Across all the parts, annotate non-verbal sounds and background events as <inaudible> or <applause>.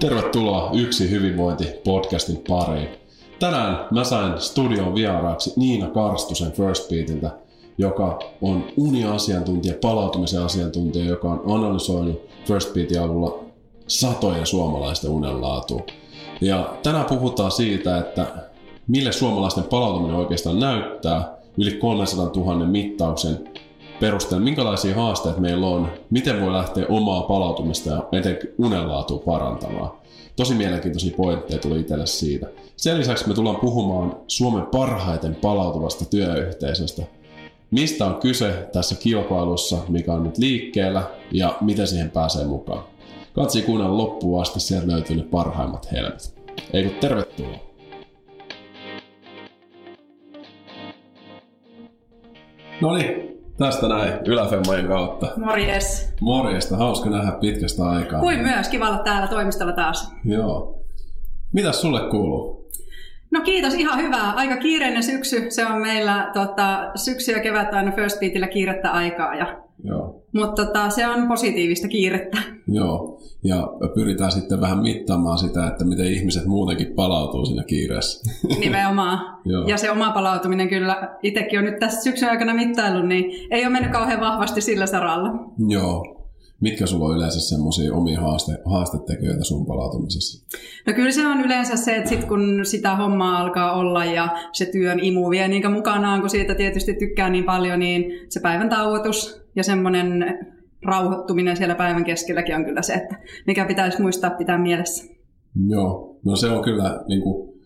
Tervetuloa Yksi hyvinvointi podcastin pariin. Tänään mä sain studion vieraaksi Niina Karstusen First Beatiltä, joka on uniasiantuntija, palautumisen asiantuntija, joka on analysoinut First Beatin avulla satojen suomalaisten unenlaatua. Ja tänään puhutaan siitä, että mille suomalaisten palautuminen oikeastaan näyttää yli 300 000 mittauksen perusteella, minkälaisia haasteita meillä on, miten voi lähteä omaa palautumista ja etenkin unenlaatua parantamaan. Tosi mielenkiintoisia pointteja tuli itselle siitä. Sen lisäksi me tullaan puhumaan Suomen parhaiten palautuvasta työyhteisöstä. Mistä on kyse tässä kilpailussa, mikä on nyt liikkeellä ja miten siihen pääsee mukaan. Katsi kuunnella loppuun asti, sieltä löytyy ne parhaimmat helmet. Eikö tervetuloa. No niin, Tästä näin, yläfemmojen kautta. Morjes. Morjesta, hauska nähdä pitkästä aikaa. Kuin myös, kiva olla täällä toimistolla taas. Joo. Mitäs sulle kuuluu? No kiitos, ihan hyvää. Aika kiireinen syksy. Se on meillä tota, syksy ja kevät aina First Beatillä kiirettä aikaa. Ja Joo. Mutta tota, se on positiivista kiirettä. Joo, ja pyritään sitten vähän mittaamaan sitä, että miten ihmiset muutenkin palautuu siinä kiireessä. <laughs> Nimenomaan. ja se oma palautuminen kyllä, itsekin on nyt tässä syksyn aikana mittaillut, niin ei ole mennyt kauhean vahvasti sillä saralla. Joo, Mitkä sulla on yleensä semmoisia omia haaste, haastetekijöitä sun palautumisessa? No kyllä se on yleensä se, että sit kun sitä hommaa alkaa olla ja se työn imu vie niin mukanaan, kun siitä tietysti tykkää niin paljon, niin se päivän tauotus ja semmoinen rauhoittuminen siellä päivän keskelläkin on kyllä se, että mikä pitäisi muistaa pitää mielessä. Joo, no se on kyllä, niin kuin,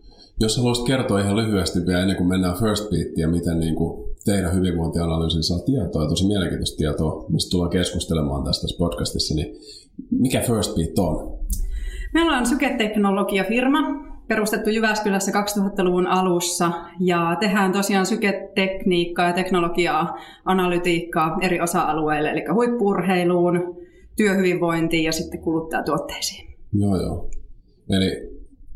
jos haluaisit kertoa ihan lyhyesti vielä ennen kuin mennään First Beatiin, miten niin kuin, teidän hyvinvointianalyysin saa tietoa, tosi mielenkiintoista tietoa, mistä tullaan keskustelemaan tästä podcastissa, niin mikä First Beat on? Me ollaan syketeknologiafirma, perustettu Jyväskylässä 2000-luvun alussa ja tehdään tosiaan syketekniikkaa ja teknologiaa, analytiikkaa eri osa-alueille, eli huippurheiluun, työhyvinvointiin ja sitten kuluttajatuotteisiin. Joo, joo. Eli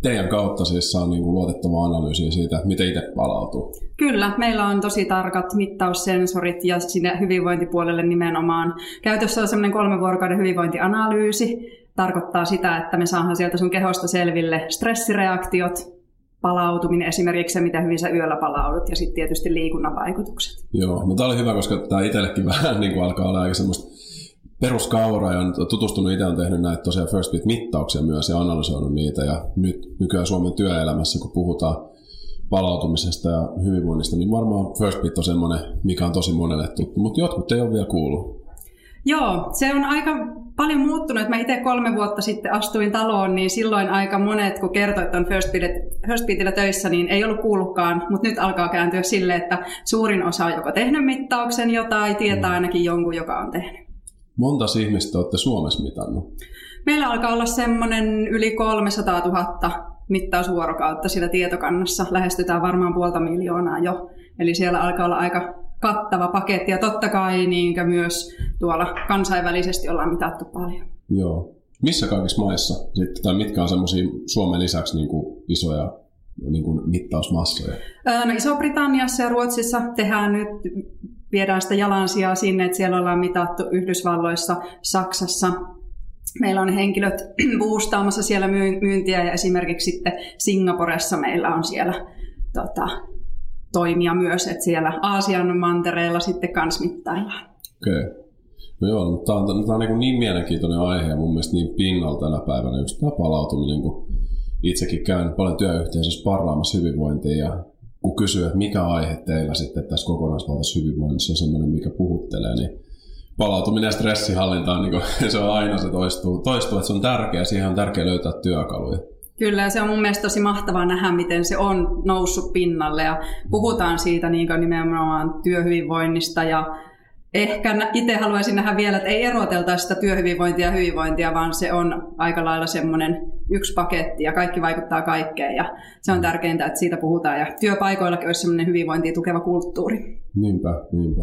teidän kautta siis saa niin kuin luotettava analyysi siitä, että miten itse palautuu. Kyllä, meillä on tosi tarkat mittaussensorit ja sinne hyvinvointipuolelle nimenomaan. Käytössä on semmoinen kolmen vuorokauden hyvinvointianalyysi, tarkoittaa sitä, että me saadaan sieltä sun kehosta selville stressireaktiot, palautuminen, esimerkiksi mitä hyvin sä yöllä palaudut, ja sitten tietysti liikunnan vaikutukset. Joo, mutta tämä oli hyvä, koska tämä itsellekin <laughs> vähän niin kuin alkaa olla aika semmoista peruskauraa ja on tutustunut itse on tehnyt näitä tosiaan First Beat-mittauksia myös ja analysoinut niitä ja nyt nykyään Suomen työelämässä, kun puhutaan palautumisesta ja hyvinvoinnista, niin varmaan First Beat on semmoinen, mikä on tosi monelle tuttu, mutta jotkut ei ole vielä kuullut. Joo, se on aika paljon muuttunut. Että mä itse kolme vuotta sitten astuin taloon, niin silloin aika monet, kun kertoivat, että on First, First Beatillä töissä, niin ei ollut kuullutkaan. Mutta nyt alkaa kääntyä sille, että suurin osa on joko tehnyt mittauksen jotain, tietää mm. ainakin jonkun, joka on tehnyt. Monta ihmistä olette Suomessa mitannut? Meillä alkaa olla semmoinen yli 300 000 mittausvuorokautta sillä tietokannassa. Lähestytään varmaan puolta miljoonaa jo. Eli siellä alkaa olla aika kattava paketti ja totta kai niin myös tuolla kansainvälisesti ollaan mitattu paljon. Joo. Missä kaikissa maissa sitten, tai mitkä on semmoisia Suomen lisäksi niin kuin isoja niin kuin mittausmassoja? No Iso-Britanniassa ja Ruotsissa tehdään nyt, viedään sitä jalansijaa sinne, että siellä ollaan mitattu Yhdysvalloissa, Saksassa, Meillä on henkilöt <clears throat> boostaamassa siellä myyntiä ja esimerkiksi sitten Singaporessa meillä on siellä tota, toimia myös, että siellä Aasian mantereella sitten kans mittaillaan. Okei. Okay. No joo, mutta tämä on, tämä on niin, niin mielenkiintoinen aihe ja mun mielestä niin pinnalla tänä päivänä just tämä palautuminen, kun itsekin käyn paljon työyhteisössä parraamassa hyvinvointia ja kun kysyy, että mikä aihe teillä sitten tässä kokonaisvaltaisessa hyvinvoinnissa on sellainen, mikä puhuttelee, niin palautuminen ja stressihallinta on, niin kuin, <laughs> se on aina se toistuu, toistuu, että se on tärkeää, siihen on tärkeää löytää työkaluja. Kyllä, ja se on mun mielestä tosi mahtavaa nähdä, miten se on noussut pinnalle ja puhutaan siitä niin nimenomaan työhyvinvoinnista ja ehkä itse haluaisin nähdä vielä, että ei eroteltaisi sitä työhyvinvointia ja hyvinvointia, vaan se on aika lailla semmoinen yksi paketti ja kaikki vaikuttaa kaikkeen ja se on tärkeintä, että siitä puhutaan ja työpaikoillakin olisi semmoinen hyvinvointia tukeva kulttuuri. Niinpä, niinpä.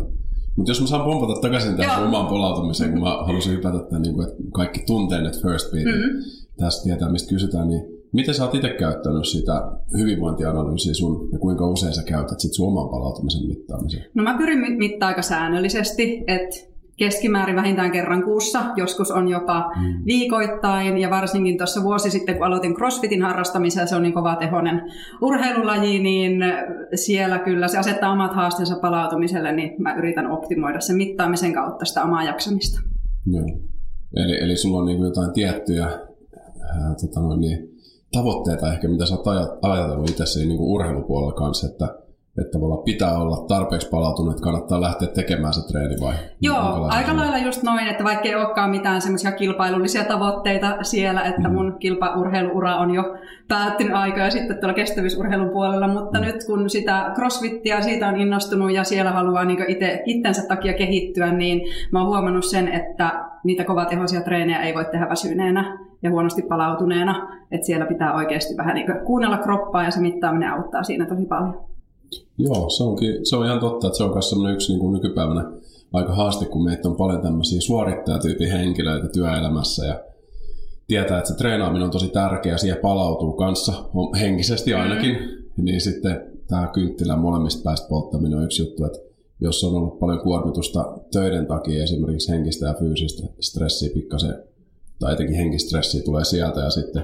Mutta jos mä saan pompata takaisin tähän omaan palautumiseen, kun mä halusin hypätä tämän, niin kuin, että kaikki tuntee että first beat, mm-hmm. tästä tietää, mistä kysytään, niin Miten sä oot itse käyttänyt sitä hyvinvointianalyysiä sun ja kuinka usein sä käytät sit sun oman palautumisen mittaamiseen? No mä pyrin mittaa aika säännöllisesti, että keskimäärin vähintään kerran kuussa, joskus on jopa mm. viikoittain ja varsinkin tuossa vuosi sitten, kun aloitin CrossFitin harrastamisen, se on niin kova tehonen urheilulaji, niin siellä kyllä se asettaa omat haasteensa palautumiselle, niin mä yritän optimoida sen mittaamisen kautta sitä omaa jaksamista. Joo. Eli, eli sulla on niin jotain tiettyjä ää, tota noin, niin, tavoitteita ehkä, mitä sä oot ajatellut itse niin urheilupuolella kanssa, että että tavallaan pitää olla tarpeeksi palautunut, että kannattaa lähteä tekemään se treeni vai? Joo, aika lailla just noin, että vaikka ei olekaan mitään semmoisia kilpailullisia tavoitteita siellä, että mm. mun kilpaurheiluura on jo päättynyt aikaa sitten tuolla kestävyysurheilun puolella, mutta mm. nyt kun sitä crossfittiä siitä on innostunut ja siellä haluaa niin itse, itsensä takia kehittyä, niin mä oon huomannut sen, että niitä kovatehoisia treenejä ei voi tehdä väsyneenä ja huonosti palautuneena, että siellä pitää oikeasti vähän niin kuunnella kroppaa ja se mittaaminen auttaa siinä tosi paljon. Joo, se, onkin, se on ihan totta, että se on myös yksi niin kuin nykypäivänä aika haaste, kun meitä on paljon tämmöisiä suorittajatyypin henkilöitä työelämässä ja tietää, että se treenaaminen on tosi tärkeä, siihen palautuu kanssa, henkisesti ainakin, mm. niin sitten tämä kynttilän molemmista päästä polttaminen on yksi juttu, että jos on ollut paljon kuormitusta töiden takia, esimerkiksi henkistä ja fyysistä stressiä pikkasen, tai etenkin henkistressiä tulee sieltä ja sitten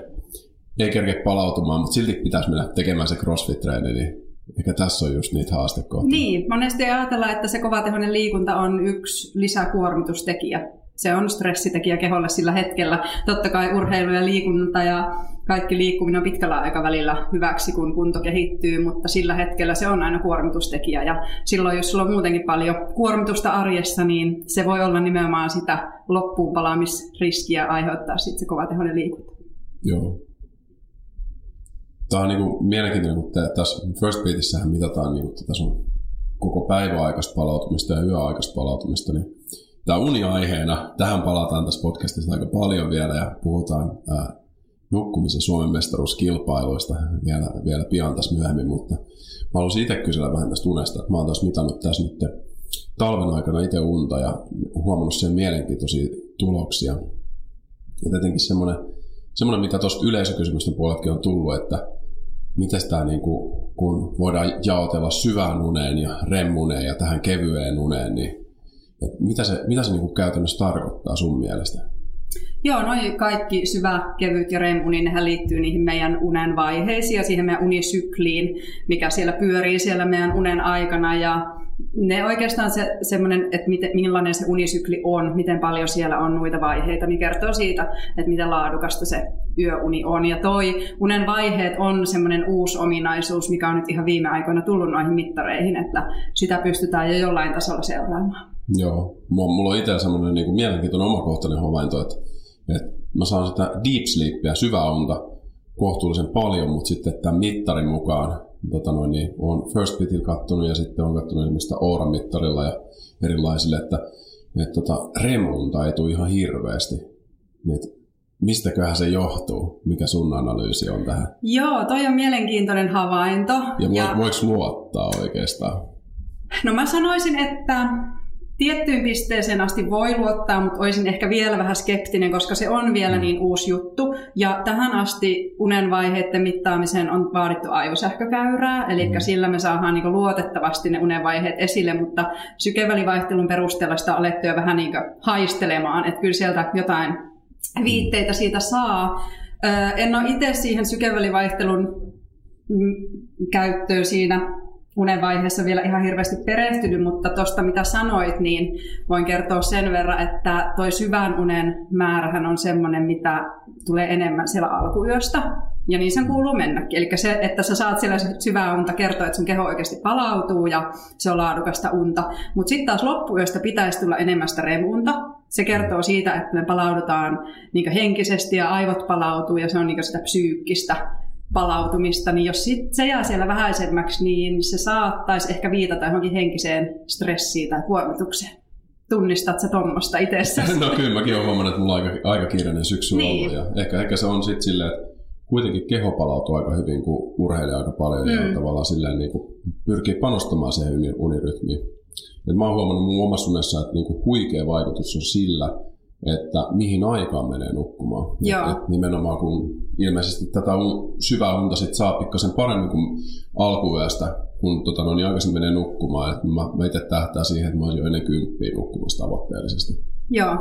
ei kerke palautumaan, mutta silti pitäisi mennä tekemään se crossfit-treeni, niin Eikä tässä on just niitä haastekohtia. Niin, monesti ajatellaan, että se kovatehoinen liikunta on yksi lisäkuormitustekijä. Se on stressitekijä keholle sillä hetkellä. Totta kai urheilu ja liikunta ja kaikki liikkuminen on pitkällä aikavälillä hyväksi, kun kunto kehittyy, mutta sillä hetkellä se on aina kuormitustekijä. Ja silloin, jos sulla on muutenkin paljon kuormitusta arjessa, niin se voi olla nimenomaan sitä loppuun palaamisriskiä aiheuttaa sitten se kovatehoinen liikunta. Joo, Tämä on niin kuin mielenkiintoinen, kun tässä First Beatissähän mitataan niin tätä sun koko päiväaikaista palautumista ja yöaikaista palautumista, niin tämä uni-aiheena, tähän palataan tässä podcastissa aika paljon vielä ja puhutaan ää, nukkumisen Suomen mestaruuskilpailuista vielä, vielä pian tässä myöhemmin, mutta mä haluaisin itse kysellä vähän tästä unesta, mä oon taas mitannut tässä nyt talven aikana itse unta ja huomannut sen mielenkiintoisia tuloksia. Ja tietenkin semmoinen, semmoinen mitä tuosta yleisökysymysten puoleltakin on tullut, että miten tämä, niin kuin, kun voidaan jaotella syvään uneen ja remmuneen ja tähän kevyeen uneen, niin mitä se, mitä se niin kuin käytännössä tarkoittaa sun mielestä? Joo, noin kaikki syvä, kevyt ja REM-uni, nehän liittyy niihin meidän unen vaiheisiin ja siihen meidän unisykliin, mikä siellä pyörii siellä meidän unen aikana. Ja ne oikeastaan se, semmoinen, että miten, millainen se unisykli on, miten paljon siellä on noita vaiheita, niin kertoo siitä, että miten laadukasta se yöuni on. Ja toi unen vaiheet on semmoinen uusi ominaisuus, mikä on nyt ihan viime aikoina tullut noihin mittareihin, että sitä pystytään jo jollain tasolla seuraamaan. Joo, mulla on itse semmoinen niin kuin mielenkiintoinen omakohtainen havainto, että, että mä saan sitä deep sleepia, syvää unta kohtuullisen paljon, mutta sitten tämän mittarin mukaan tota noin, niin olen First Bitillä kattonut ja sitten on kattonut esimerkiksi Oura-mittarilla ja erilaisille, että, että tota, remunta ei tule ihan hirveästi. Niin, mistäköhän se johtuu? Mikä sun analyysi on tähän? Joo, toi on mielenkiintoinen havainto. Ja, ja... voiko luottaa oikeastaan? No mä sanoisin, että tiettyyn pisteeseen asti voi luottaa, mutta olisin ehkä vielä vähän skeptinen, koska se on vielä mm. niin uusi juttu. Ja tähän asti unenvaiheiden mittaamiseen on vaadittu aivosähkökäyrää, eli mm. sillä me saadaan niin luotettavasti ne unenvaiheet esille, mutta sykevälivaihtelun perusteella sitä on alettu jo vähän niin haistelemaan, että kyllä sieltä jotain viitteitä siitä saa. En ole itse siihen sykevälivaihtelun mm, käyttöön siinä unen vaiheessa vielä ihan hirveästi perehtynyt, mutta tuosta mitä sanoit, niin voin kertoa sen verran, että toi syvän unen määrähän on semmoinen, mitä tulee enemmän siellä alkuyöstä, ja niin sen kuuluu mennäkin. Eli se, että sä saat siellä syvää unta kertoa, että sun keho oikeasti palautuu ja se on laadukasta unta. Mutta sitten taas loppuyöstä pitäisi tulla enemmän sitä remunta. Se kertoo siitä, että me palaudutaan niin henkisesti ja aivot palautuu ja se on niin sitä psyykkistä palautumista, niin jos sit se jää siellä vähäisemmäksi, niin se saattaisi ehkä viitata johonkin henkiseen stressiin tai kuormitukseen. Tunnistat sä tuommoista itsessä? <laughs> No kyllä, mäkin olen huomannut, että mulla on aika, aika kiireinen syksy niin. ollut. Ja ehkä, ehkä se on sitten silleen, että kuitenkin keho palautuu aika hyvin, kun urheilee aika paljon mm. ja tavallaan silleen niin kuin pyrkii panostamaan siihen unirytmiin. Et mä oon huomannut mun omassa unessa, että niin kuin huikea vaikutus on sillä, että mihin aikaan menee nukkumaan. Joo. Et, et nimenomaan kun ilmeisesti tätä syvää unta sit saa pikkasen paremmin kuin alkuyöstä, kun tota, no, niin aikaisin menee nukkumaan, että mä, mä itse tähtää siihen, että mä olisin jo ennen kymppiä nukkumassa tavoitteellisesti. Joo.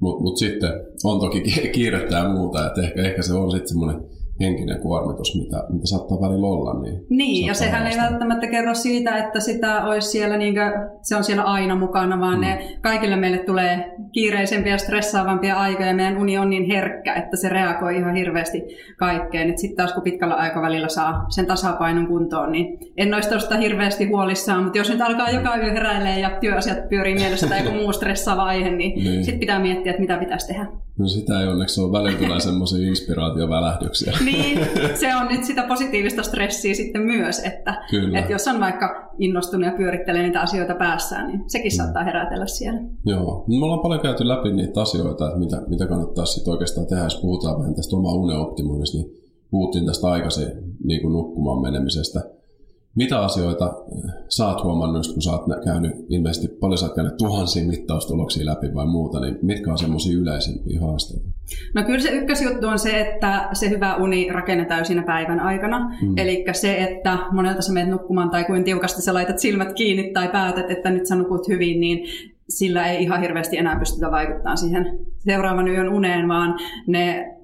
Mutta mut sitten on toki kiirettä ja muuta, että ehkä, ehkä se on sitten semmoinen henkinen kuormitus, mitä, mitä saattaa välillä olla. Niin, niin ja sehän ei välttämättä kerro siitä, että sitä olisi siellä, niin kuin, se on siellä aina mukana, vaan mm. ne kaikille meille tulee kiireisempiä ja stressaavampia aikoja, ja meidän uni on niin herkkä, että se reagoi ihan hirveästi kaikkeen. Sitten taas kun pitkällä aikavälillä saa sen tasapainon kuntoon, niin en olisi tuosta hirveästi huolissaan, mutta jos nyt alkaa joka yö heräilee ja työasiat pyörii mielessä tai joku muu stressaava aihe, niin, niin. sitten pitää miettiä, että mitä pitäisi tehdä. No sitä ei onneksi ole välillä tulee <laughs> semmoisia inspiraatiovälähdyksiä. niin, <laughs> se on nyt sitä positiivista stressiä sitten myös, että, että jos on vaikka innostunut ja pyörittelee niitä asioita päässään, niin sekin mm. saattaa herätellä siellä. Joo, me ollaan paljon käyty läpi niitä asioita, että mitä, mitä kannattaa sitten oikeastaan tehdä, jos puhutaan vähän tästä omaa unen optimoinnista, niin puhuttiin tästä aikaisin niin kuin nukkumaan menemisestä – mitä asioita sä oot huomannut, kun sä oot käynyt ilmeisesti paljon sä oot käynyt tuhansia mittaustuloksia läpi vai muuta, niin mitkä on semmoisia yleisimpiä haasteita? No kyllä se ykkösjuttu on se, että se hyvä uni rakennetaan siinä päivän aikana. Mm. Eli se, että monelta sä menet nukkumaan tai kuin tiukasti sä laitat silmät kiinni tai päätät, että nyt sä nukut hyvin, niin sillä ei ihan hirveästi enää pystytä vaikuttamaan siihen seuraavan yön uneen, vaan ne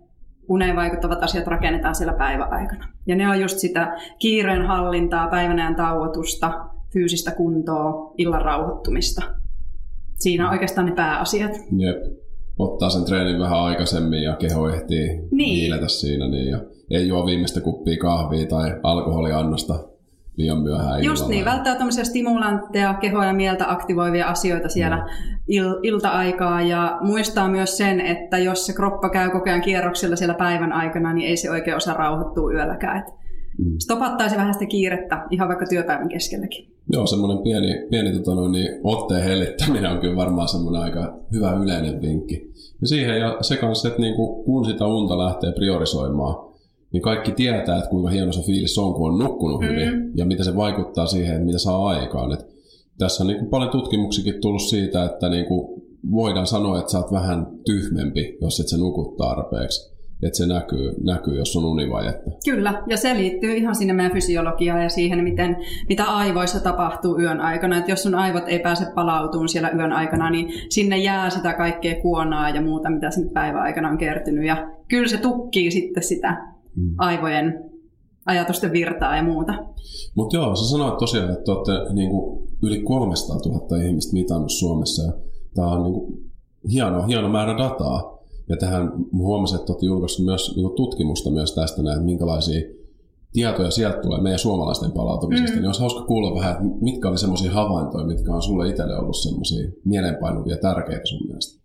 uneen vaikuttavat asiat rakennetaan siellä päiväaikana. Ja ne on just sitä kiireen hallintaa, päivänään tauotusta, fyysistä kuntoa, illan rauhoittumista. Siinä on oikeastaan ne pääasiat. Jep. Ottaa sen treenin vähän aikaisemmin ja keho ehtii niin. siinä. Niin, ja ei juo viimeistä kuppia kahvia tai alkoholiannosta liian myöhään Just niin, välttää tämmöisiä stimulantteja, kehoa ja mieltä aktivoivia asioita siellä no. il- ilta-aikaa ja muistaa myös sen, että jos se kroppa käy koko ajan kierroksilla siellä päivän aikana, niin ei se oikein osaa rauhoittua yölläkään. Et mm. Stopattaisi vähän sitä kiirettä ihan vaikka työpäivän keskelläkin. Joo, semmoinen pieni, pieni tota niin otteen hellittäminen on kyllä varmaan semmoinen aika hyvä yleinen vinkki. Ja siihen ja se kanssa, että niinku, kun sitä unta lähtee priorisoimaan, niin kaikki tietää, että kuinka hieno se fiilis on, kun on nukkunut mm. hyvin, ja mitä se vaikuttaa siihen, että mitä saa aikaan. Et tässä on niin kuin paljon tutkimuksikin tullut siitä, että niin kuin voidaan sanoa, että sä oot vähän tyhmempi, jos et sä nukut tarpeeksi. Että se näkyy, näkyy, jos on univajetta. Kyllä, ja se liittyy ihan sinne meidän fysiologiaan ja siihen, miten, mitä aivoissa tapahtuu yön aikana. Että jos sun aivot ei pääse palautumaan siellä yön aikana, niin sinne jää sitä kaikkea kuonaa ja muuta, mitä sinne päivän aikana on kertynyt. Ja kyllä se tukkii sitten sitä. Aivojen ajatusten virtaa ja muuta. Mutta joo, sä sanoit tosiaan, että olette niin kuin yli 300 000 ihmistä mitannut Suomessa ja tämä on niin kuin hieno, hieno määrä dataa. Ja tähän huomasin, että olette julkaissut myös niin tutkimusta myös tästä näin, minkälaisia tietoja sieltä tulee meidän suomalaisten palautumisesta, mm. niin olisi hauska kuulla vähän, että mitkä oli semmoisia havaintoja, mitkä on sulle itselle ollut semmoisia mielenpainuvia tärkeitä sun mielestä?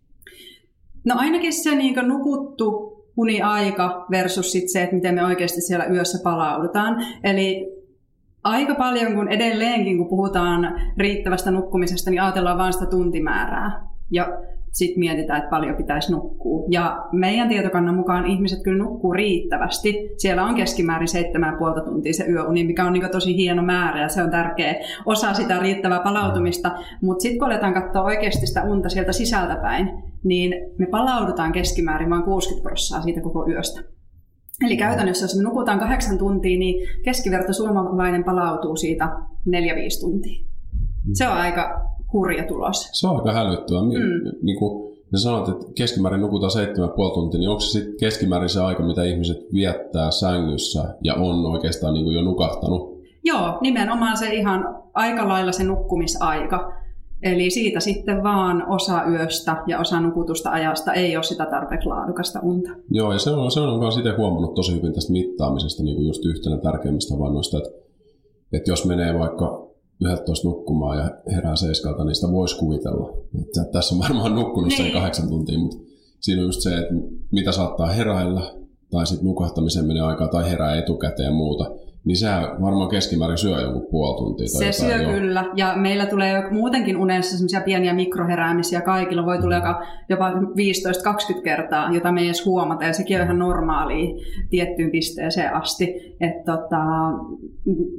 No ainakin se niin nukuttu uniaika versus sit se, että miten me oikeasti siellä yössä palaudutaan. Eli aika paljon, kun edelleenkin kun puhutaan riittävästä nukkumisesta, niin ajatellaan vain sitä tuntimäärää. Ja sitten mietitään, että paljon pitäisi nukkua. Ja meidän tietokannan mukaan ihmiset kyllä nukkuu riittävästi. Siellä on keskimäärin 7,5 tuntia se yöuni, mikä on niin tosi hieno määrä ja se on tärkeä osa sitä riittävää palautumista. Mutta sitten kun aletaan katsoa oikeasti sitä unta sieltä sisältäpäin, niin me palaudutaan keskimäärin vain 60 prosenttia siitä koko yöstä. Eli käytännössä, jos me nukutaan kahdeksan tuntia, niin keskiverto suomalainen palautuu siitä 4-5 tuntia. Se on aika hurja tulos. Se on aika hälyttävää. Mm. Niin kuin ne sanot, että keskimäärin nukutaan 7,5 tuntia, niin onko se sitten keskimäärin se aika, mitä ihmiset viettää sängyssä ja on oikeastaan niin kuin jo nukahtanut? Joo, nimenomaan se ihan aika lailla se nukkumisaika. Eli siitä sitten vaan osa yöstä ja osa nukutusta ajasta ei ole sitä tarpeeksi laadukasta unta. Joo, ja se on, se on myös itse huomannut tosi hyvin tästä mittaamisesta niin kuin just yhtenä tärkeimmistä havainnoista, että, että jos menee vaikka 11 nukkumaan ja herää seiskalta, niin sitä voisi kuvitella. Että tässä on varmaan nukkunut niin. sen kahdeksan tuntia, mutta siinä on just se, että mitä saattaa heräillä, tai sitten nukahtamiseen menee aikaa, tai herää etukäteen ja muuta niin sehän varmaan keskimäärin syö joku puoli tuntia. Tai se syö jo. kyllä, ja meillä tulee muutenkin unessa semmoisia pieniä mikroheräämisiä kaikilla, voi tulla jopa 15-20 kertaa, jota me ei edes huomata, ja sekin on ihan normaalia tiettyyn pisteeseen asti. tota,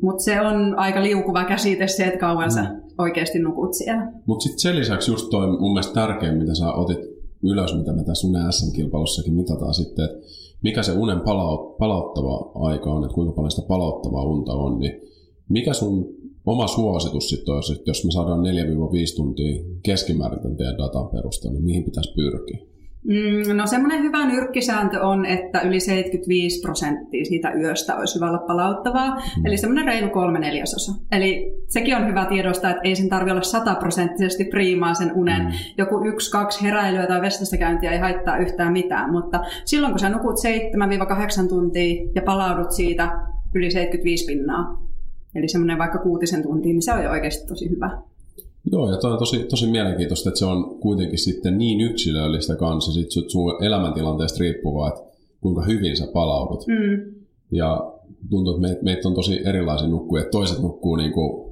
Mutta se on aika liukuva käsite se, että kauan mm. sä oikeasti nukut siellä. Mutta sitten sen lisäksi just toi mun mielestä tärkein, mitä sä otit ylös, mitä me tässä sun SM-kilpailussakin mitataan sitten, että mikä se unen palauttava aika on, että kuinka paljon sitä palauttavaa unta on, niin mikä sun oma suositus sitten olisi, että jos me saadaan 4-5 tuntia keskimäärin tämän teidän datan perusteella, niin mihin pitäisi pyrkiä? Mm, no semmoinen hyvä nyrkkisääntö on, että yli 75 prosenttia siitä yöstä olisi hyvä olla palauttavaa, mm. eli semmoinen reilu kolme neljäsosa. Eli sekin on hyvä tiedostaa, että ei sen tarvitse olla sataprosenttisesti priimaa sen unen. Mm. Joku yksi, kaksi heräilyä tai vestassa käyntiä ei haittaa yhtään mitään, mutta silloin kun sä nukut 7-8 tuntia ja palaudut siitä yli 75 pinnaa, eli semmoinen vaikka kuutisen tuntia, niin se on jo oikeasti tosi hyvä. Joo, ja toi on tosi, tosi mielenkiintoista, että se on kuitenkin sitten niin yksilöllistä kanssa, sit sun elämäntilanteesta riippuvaa, että kuinka hyvin sä palaudut. Mm. Ja tuntuu, että meitä meit on tosi erilaisia nukkuja. Toiset nukkuu niin kuin,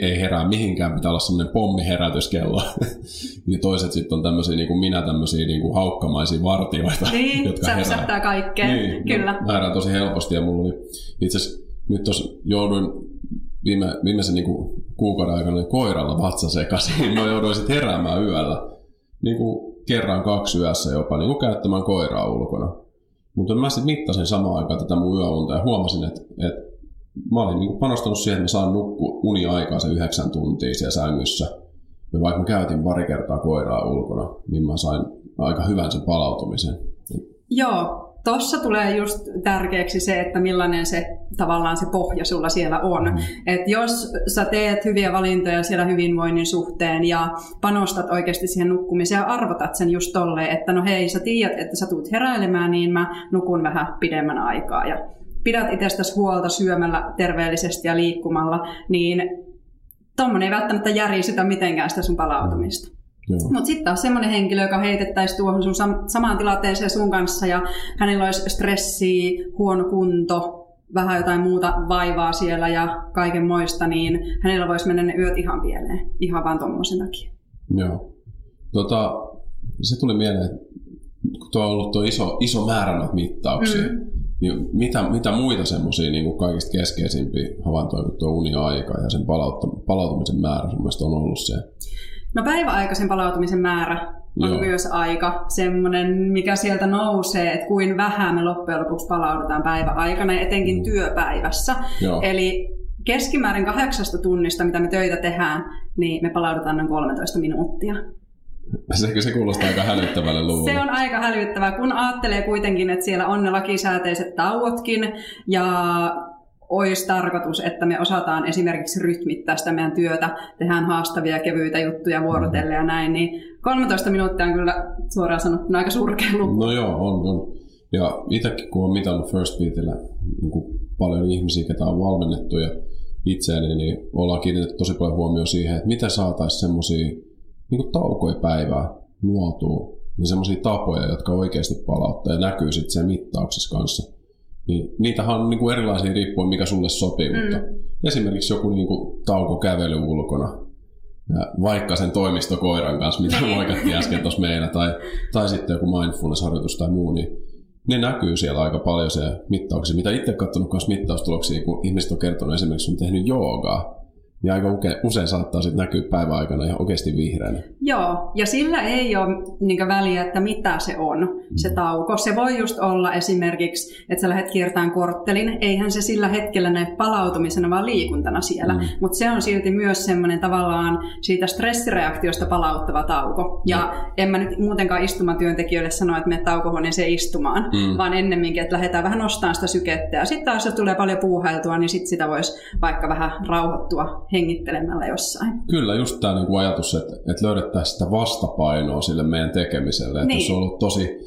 ei herää mihinkään, pitää olla semmoinen pommiherätyskello. <laughs> niin toiset sitten on tämmöisiä, niin kuin minä, tämmöisiä niin kuin haukkamaisia vartioita, niin, <laughs> jotka herää. kaikkea, niin, kyllä. Mä herään tosi helposti ja mulla oli itse asiassa nyt tos jouduin viime, viimeisen niin kuin kuukauden aikana niin koiralla vatsa sekaisin. <laughs> Mä jouduin sitten heräämään yöllä niin kuin kerran kaksi yössä jopa niin kuin käyttämään koiraa ulkona. Mutta mä sitten mittasin samaan aikaan tätä mun yöunta ja huomasin, että, että mä olin niin kuin panostanut siihen, että mä saan nukku uni aikaa se yhdeksän tuntia siellä sängyssä. Ja vaikka mä käytin pari kertaa koiraa ulkona, niin mä sain aika hyvän sen palautumisen. Joo, Tuossa tulee just tärkeäksi se, että millainen se tavallaan se pohja sulla siellä on. Mm. Et jos sä teet hyviä valintoja siellä hyvinvoinnin suhteen ja panostat oikeasti siihen nukkumiseen ja arvotat sen just tolleen, että no hei, sä tiedät, että sä tuut heräilemään, niin mä nukun vähän pidemmän aikaa. Ja pidät itsestäsi huolta syömällä terveellisesti ja liikkumalla, niin tuommoinen ei välttämättä järjistä mitenkään sitä sun palautumista. Mutta sitten taas semmoinen henkilö, joka heitettäisiin tuohon sun sam- samaan tilanteeseen sun kanssa ja hänellä olisi stressiä, huono kunto, vähän jotain muuta vaivaa siellä ja kaiken moista, niin hänellä voisi mennä ne yöt ihan pieleen, ihan vaan tuommoisen takia. Joo. Tota, se tuli mieleen, kun tuo on ollut tuo iso, iso määrä noita mittauksia, mm. niin mitä, mitä muita semmoisia niin kaikista keskeisimpiä havaintoja kuin tuo uni-aika ja sen palautumisen määrä sun on ollut siellä? No päiväaikaisen palautumisen määrä on Joo. myös aika semmoinen, mikä sieltä nousee, että kuin vähän me loppujen lopuksi palaudutaan päiväaikana, etenkin mm. työpäivässä. Joo. Eli keskimäärin kahdeksasta tunnista, mitä me töitä tehdään, niin me palaudutaan noin 13 minuuttia. Se, se kuulostaa aika hälyttävälle luvulle. Se on aika hälyttävää, kun ajattelee kuitenkin, että siellä on ne lakisääteiset tauotkin ja olisi tarkoitus, että me osataan esimerkiksi rytmittää sitä meidän työtä, tehdään haastavia kevyitä juttuja vuorotelle ja näin, niin 13 minuuttia on kyllä suoraan sanottuna aika surkea luku. No joo, on, on. Ja itsekin kun olen mitannut First Beatillä niin paljon ihmisiä, ketä on valmennettu ja itseäni, niin ollaan kiinnitetty tosi paljon huomioon siihen, että miten saataisiin semmoisia niin taukoja päivää luotua, niin semmoisia tapoja, jotka oikeasti palauttaa ja näkyy sitten sen mittauksessa kanssa. Niin, niitähän on niin kuin erilaisia riippuen, mikä sulle sopii, mm. mutta esimerkiksi joku niin kuin taukokävely ulkona, ja vaikka sen toimistokoiran kanssa, mitä niin. moikattiin äsken <laughs> tuossa meillä, tai, tai sitten joku mindfulness-harjoitus tai muu, niin ne näkyy siellä aika paljon se mittauksia. Mitä itse katsonut myös mittaustuloksia, kun ihmiset on kertonut esimerkiksi, on tehnyt joogaa, niin aika usein saattaa sitten näkyä päivän aikana ihan oikeasti vihreänä. Joo, ja sillä ei ole niin väliä, että mitä se on, se mm. tauko. Se voi just olla esimerkiksi, että sä lähdet kiertämään korttelin. Eihän se sillä hetkellä näe palautumisena, vaan liikuntana siellä. Mm. Mutta se on silti myös semmoinen tavallaan siitä stressireaktiosta palauttava tauko. Ja mm. en mä nyt muutenkaan istumatyöntekijöille sano, että me taukohuoneeseen istumaan, mm. vaan ennemminkin, että lähdetään vähän nostamaan sitä sykettä. Ja sitten taas, jos tulee paljon puuhailtua, niin sitten sitä voisi vaikka vähän rauhoittua hengittelemällä jossain. Kyllä, just tämä niinku ajatus, että, että löydettäisiin sitä vastapainoa sille meidän tekemiselle. Että niin. jos on ollut tosi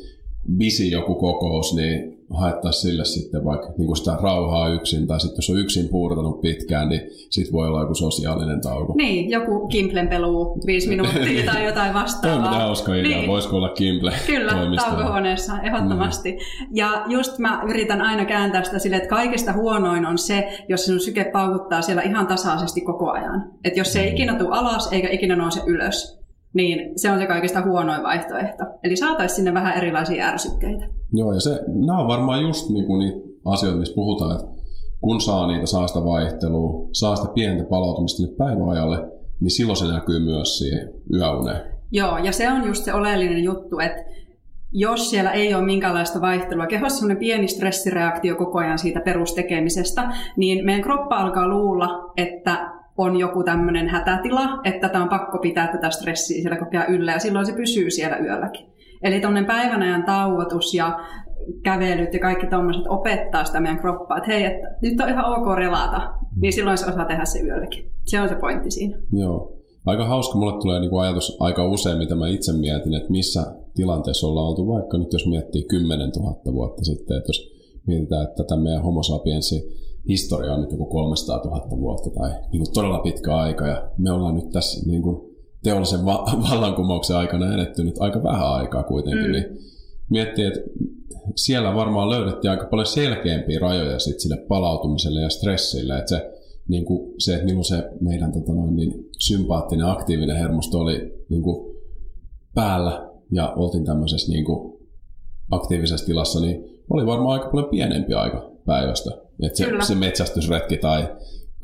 busy joku kokous, niin haettaisiin sille sitten vaikka niin kuin sitä rauhaa yksin, tai sitten jos on yksin puurtanut pitkään, niin sitten voi olla joku sosiaalinen tauko. Niin, joku Kimplen peluu viisi minuuttia tai <laughs> jotain vastaavaa. Tämä on hauska idea, niin. voisiko olla Kimple Kyllä, taukohuoneessa, ehdottomasti. Niin. Ja just mä yritän aina kääntää sitä sille, että kaikista huonoin on se, jos sinun syke paukuttaa siellä ihan tasaisesti koko ajan. Että jos se ei ikinä tule alas eikä ikinä nouse ylös, niin se on se kaikista huonoin vaihtoehto. Eli saataisiin sinne vähän erilaisia ärsykkeitä. Joo, ja se, nämä on varmaan just niin kuin niitä asioita, missä puhutaan, että kun saa niitä, saa sitä vaihtelua, saa sitä pientä palautumista nyt päiväajalle, niin silloin se näkyy myös siihen yöuneen. Joo, ja se on just se oleellinen juttu, että jos siellä ei ole minkäänlaista vaihtelua, kehossa semmoinen pieni stressireaktio koko ajan siitä perustekemisestä, niin meidän kroppa alkaa luulla, että on joku tämmöinen hätätila, että tämä on pakko pitää tätä stressiä siellä koko ajan yllä ja silloin se pysyy siellä yölläkin. Eli tuommoinen päivän ajan tauotus ja kävelyt ja kaikki tuommoiset opettaa sitä meidän kroppaa, että hei, että nyt on ihan ok relata, niin silloin se osaa tehdä se yölläkin. Se on se pointti siinä. Joo. Aika hauska, mulle tulee niinku ajatus aika usein, mitä mä itse mietin, että missä tilanteessa ollaan oltu, vaikka nyt jos miettii 10 000 vuotta sitten, että jos mietitään, että tämä meidän homo sapiensi historia on nyt joku 300 000 vuotta tai niin kuin todella pitkä aika ja me ollaan nyt tässä niin kuin teollisen va- <laughs> vallankumouksen aikana edetty nyt aika vähän aikaa kuitenkin, mm. niin miettii, että siellä varmaan löydettiin aika paljon selkeämpiä rajoja sit sille palautumiselle ja stressille, että se, niin kuin se että milloin se meidän tota noin, niin sympaattinen aktiivinen hermosto oli niin kuin päällä ja oltiin tämmöisessä niin kuin aktiivisessa tilassa, niin oli varmaan aika paljon pienempi aika päivästä. Että se, se metsästysretki tai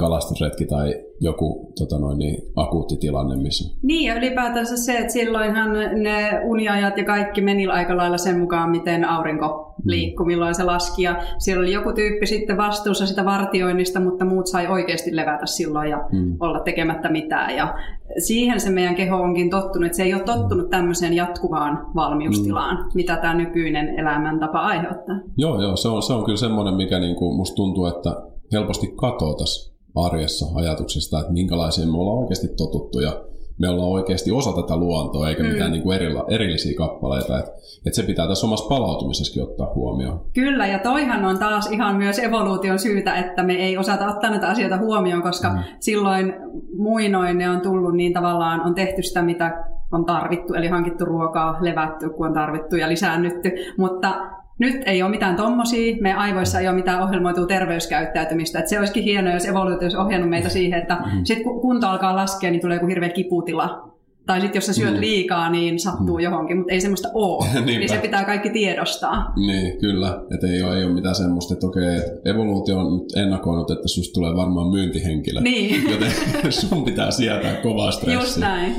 kalastusretki tai joku tota noin, niin, akuutti tilanne. Missä... Niin ja ylipäätänsä se, että silloinhan ne uniajat ja kaikki meni aika lailla sen mukaan, miten aurinko mm. liikkui, milloin se laski. Ja siellä oli joku tyyppi sitten vastuussa sitä vartioinnista, mutta muut sai oikeasti levätä silloin ja mm. olla tekemättä mitään. Ja siihen se meidän keho onkin tottunut, että se ei ole tottunut tämmöiseen jatkuvaan valmiustilaan, mm. mitä tämä nykyinen elämäntapa aiheuttaa. Joo, joo se, on, se on kyllä semmoinen, mikä niinku, musta tuntuu, että helposti katoaa tässä arjessa ajatuksesta, että minkälaisia me ollaan oikeasti totuttu ja me ollaan oikeasti osa tätä luontoa, eikä mm. mitään niin kuin erila, erillisiä kappaleita. Että et se pitää tässä omassa palautumisessakin ottaa huomioon. Kyllä, ja toihan on taas ihan myös evoluution syytä, että me ei osata ottaa näitä asioita huomioon, koska mm. silloin muinoin ne on tullut niin tavallaan, on tehty sitä, mitä on tarvittu, eli hankittu ruokaa, levätty, kun on tarvittu ja lisäännytty, mutta nyt ei ole mitään tommosia, meidän aivoissa ei ole mitään ohjelmoitua terveyskäyttäytymistä. Että se olisikin hienoa, jos evoluutio olisi ohjannut meitä siihen, että mm-hmm. sitten kun kunto alkaa laskea, niin tulee joku hirveä kiputila. Tai sitten jos sä syöt mm. liikaa, niin sattuu mm. johonkin, mutta ei semmoista ole. <laughs> niin se pitää kaikki tiedostaa. Niin, kyllä. Että ei ole, ei ole mitään semmoista, että okei, että evoluutio on nyt ennakoinut, että susta tulee varmaan myyntihenkilö. Niin. Joten <laughs> sun pitää sietää kovaa stressiä. Just näin.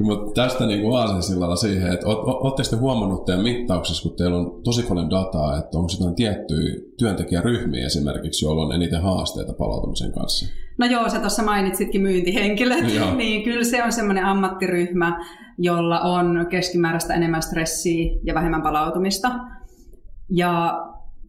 Mutta tästä niin aasinsillalla siihen, että oletteko te huomannut teidän mittauksessa, kun teillä on tosi paljon dataa, että onko jotain tiettyjä työntekijäryhmiä esimerkiksi, joilla on eniten haasteita palautumisen kanssa? No joo, sä tuossa mainitsitkin myyntihenkilöt, <laughs> niin kyllä se on semmoinen ammattiryhmä, jolla on keskimääräistä enemmän stressiä ja vähemmän palautumista. Ja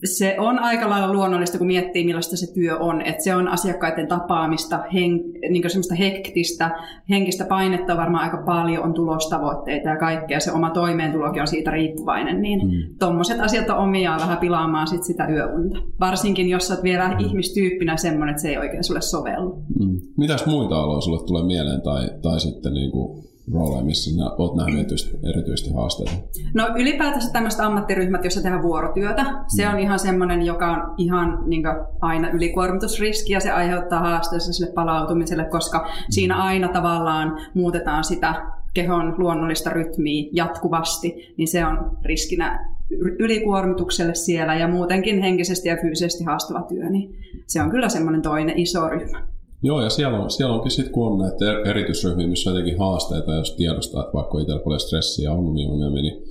se on aika lailla luonnollista, kun miettii, millaista se työ on. Että se on asiakkaiden tapaamista, hen, niin semmoista hektistä, henkistä painetta on varmaan aika paljon, on tulostavoitteita ja kaikkea. Se oma toimeentulokin on siitä riippuvainen. Niin mm. tuommoiset asiat on omiaan vähän pilaamaan sit sitä yöunta. Varsinkin, jos olet vielä mm. ihmistyyppinä semmoinen, että se ei oikein sulle sovellu. Mm. Mitäs muita aloja sulle tulee mieleen tai, tai sitten niin kuin rooleja, missä nä, olet nähnyt erityisesti, erityisesti haasteita? No ylipäätänsä tämmöiset ammattiryhmät, joissa tehdään vuorotyötä, se on ihan semmoinen, joka on ihan niin aina ylikuormitusriski ja se aiheuttaa haasteessa sille palautumiselle, koska siinä aina tavallaan muutetaan sitä kehon luonnollista rytmiä jatkuvasti, niin se on riskinä ylikuormitukselle siellä ja muutenkin henkisesti ja fyysisesti haastava työ, niin se on kyllä semmoinen toinen iso ryhmä. Joo, ja siellä, on, siellä onkin sitten, kun on näitä er-, erityisryhmiä, missä on jotenkin haasteita, jos tiedostaa, että vaikka itsellä paljon stressiä on ongelmia, niin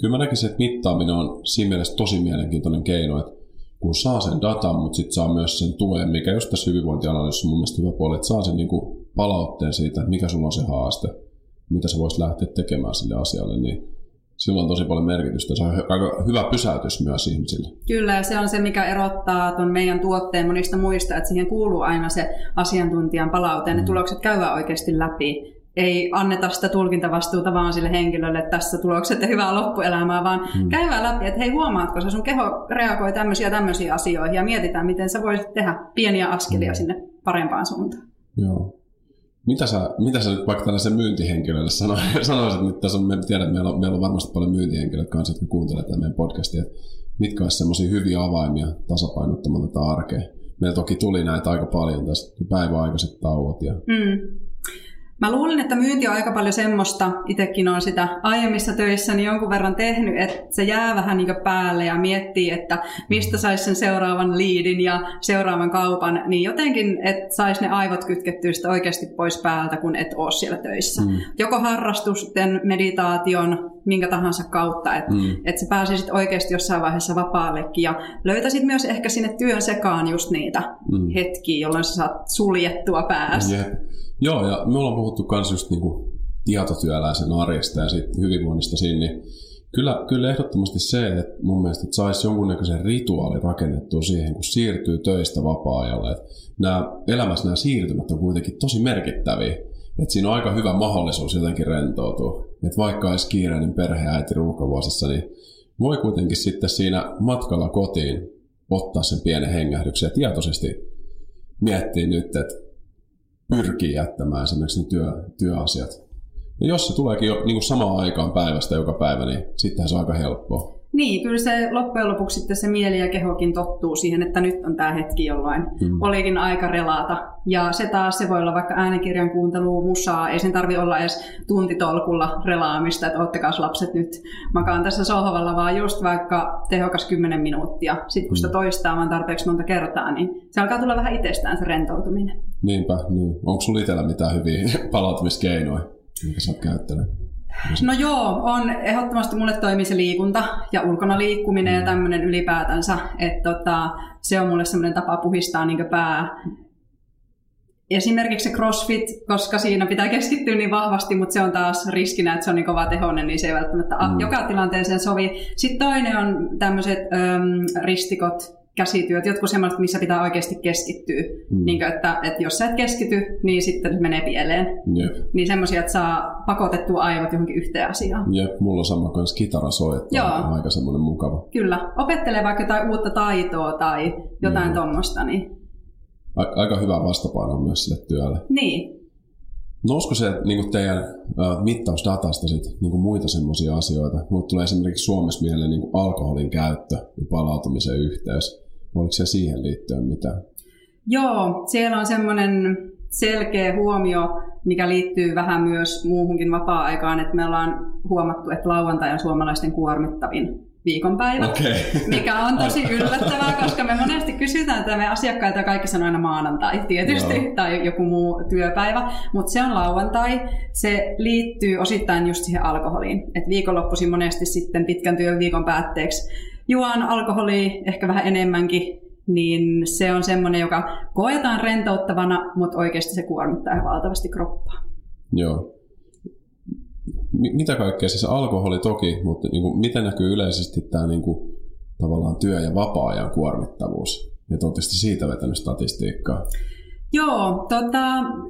kyllä mä näkisin, että mittaaminen on siinä mielessä tosi mielenkiintoinen keino, että kun saa sen datan, mutta sitten saa myös sen tuen, mikä just tässä hyvinvointianalyysissä on mun mielestä hyvä puoli, että saa sen niin kuin palautteen siitä, että mikä sulla on se haaste, mitä sä voisit lähteä tekemään sille asialle, niin sillä on tosi paljon merkitystä. Se on aika hyvä pysäytys myös ihmisille. Kyllä, ja se on se, mikä erottaa tuon meidän tuotteen monista muista, että siihen kuuluu aina se asiantuntijan palaute, mm. ne tulokset käydään oikeasti läpi. Ei anneta sitä tulkintavastuuta vaan sille henkilölle, että tässä tulokset ja hyvää loppuelämää, vaan mm. käydään läpi, että hei huomaatko, se sun keho reagoi tämmöisiä tämmöisiä asioihin ja mietitään, miten sä voisit tehdä pieniä askelia mm. sinne parempaan suuntaan. Joo. Mitä sä, mitä sä nyt vaikka tällaisen myyntihenkilölle sano, <laughs> sanoisit, että tässä on, me tiedän, että meillä on, meillä on varmasti paljon myyntihenkilöitä kanssa, jotka kuuntelevat tämän meidän podcastia, mitkä olisivat semmoisia hyviä avaimia tasapainottamaan tätä arkea. Meillä toki tuli näitä aika paljon tässä päiväaikaiset tauot. Ja... Mm. Mä luulen, että myynti on aika paljon semmoista, itsekin on sitä aiemmissa töissä niin jonkun verran tehnyt, että se jää vähän niin päälle ja miettii, että mistä saisi sen seuraavan liidin ja seuraavan kaupan, niin jotenkin, että saisi ne aivot kytkettyä sitä oikeasti pois päältä, kun et ole siellä töissä. Mm. Joko harrastusten, meditaation, minkä tahansa kautta, että mm. et sä pääsisit oikeasti jossain vaiheessa vapaallekin ja löytäisit myös ehkä sinne työn sekaan just niitä mm. hetkiä, jolloin sä saat suljettua päässä. Yeah. Joo, ja me ollaan puhuttu myös just niinku tietotyöläisen arjesta ja siitä hyvinvoinnista siinä, niin kyllä, kyllä ehdottomasti se, että mun mielestä että saisi jonkunnäköisen rituaali rakennettua siihen, kun siirtyy töistä vapaa-ajalle. Että nämä, elämässä nämä siirtymät on kuitenkin tosi merkittäviä. Että siinä on aika hyvä mahdollisuus jotenkin rentoutua. Että vaikka olisi kiireinen perheäiti ruuhkavuosissa, niin voi kuitenkin sitten siinä matkalla kotiin ottaa sen pienen hengähdyksen ja tietoisesti miettiä nyt, että pyrkii jättämään esimerkiksi ne työ, työasiat. Ja jos se tuleekin jo niin kuin samaan aikaan päivästä joka päivä, niin sittenhän se on aika helppoa. Niin, kyllä se loppujen lopuksi sitten se mieli ja kehokin tottuu siihen, että nyt on tämä hetki, jolloin mm. olikin aika relata. Ja se taas, se voi olla vaikka äänikirjan kuuntelu, musaa, ei sen tarvi olla edes tuntitolkulla relaamista, että ottakaa lapset nyt makaan tässä sohvalla, vaan just vaikka tehokas 10 minuuttia. Sitten kun sitä mm. toistaa vaan tarpeeksi monta kertaa, niin se alkaa tulla vähän itsestään se rentoutuminen. Niinpä, niin. Onko sinulla itsellä mitään hyviä <laughs> palautumiskeinoja, mitä sä oot käyttänyt? No joo, on ehdottomasti mulle toimii se liikunta ja ulkona liikkuminen ja tämmöinen ylipäätänsä, että tota, se on mulle semmoinen tapa puhistaa niin pää. Esimerkiksi se crossfit, koska siinä pitää keskittyä niin vahvasti, mutta se on taas riskinä, että se on niin kova tehonen, niin se ei välttämättä mm. joka tilanteeseen sovi. Sitten toinen on tämmöiset ristikot, käsityöt, jotkut semmoiset, missä pitää oikeasti keskittyä. Mm. Niin kuin, että, että jos sä et keskity, niin sitten se menee pieleen. Jep. Niin semmoisia, että saa pakotettua aivot johonkin yhteen asiaan. Jep, mulla on sama kanssa kitara soittaa, Joo. aika semmoinen mukava. Kyllä, opettelee vaikka jotain uutta taitoa tai jotain mm. tuommoista. Niin... Aika hyvä vastapaino myös sille työlle. Niin. Nousko se niin teidän äh, mittausdatasta sit, niin muita semmoisia asioita? Mulle tulee esimerkiksi Suomessa mieleen niin alkoholin käyttö ja palautumisen yhteys. Oliko se siihen liittyen mitään? Joo, siellä on semmoinen selkeä huomio, mikä liittyy vähän myös muuhunkin vapaa-aikaan, että me ollaan huomattu, että lauantai on suomalaisten kuormittavin viikonpäivä, okay. mikä on tosi <laughs> yllättävää, koska me monesti kysytään että me asiakkailta kaikki sanoo aina maanantai tietysti, Joo. tai joku muu työpäivä, mutta se on lauantai. Se liittyy osittain just siihen alkoholiin, että viikonloppuisin monesti sitten pitkän työn viikon päätteeksi juon alkoholia ehkä vähän enemmänkin, niin se on semmoinen, joka koetaan rentouttavana, mutta oikeasti se kuormittaa valtavasti kroppaa. Joo. Mitä kaikkea, siis alkoholi toki, mutta niin kuin, miten näkyy yleisesti tämä niin kuin, tavallaan työ- ja vapaa-ajan kuormittavuus? Ja tietysti siitä vetänyt statistiikkaa. Joo, tota,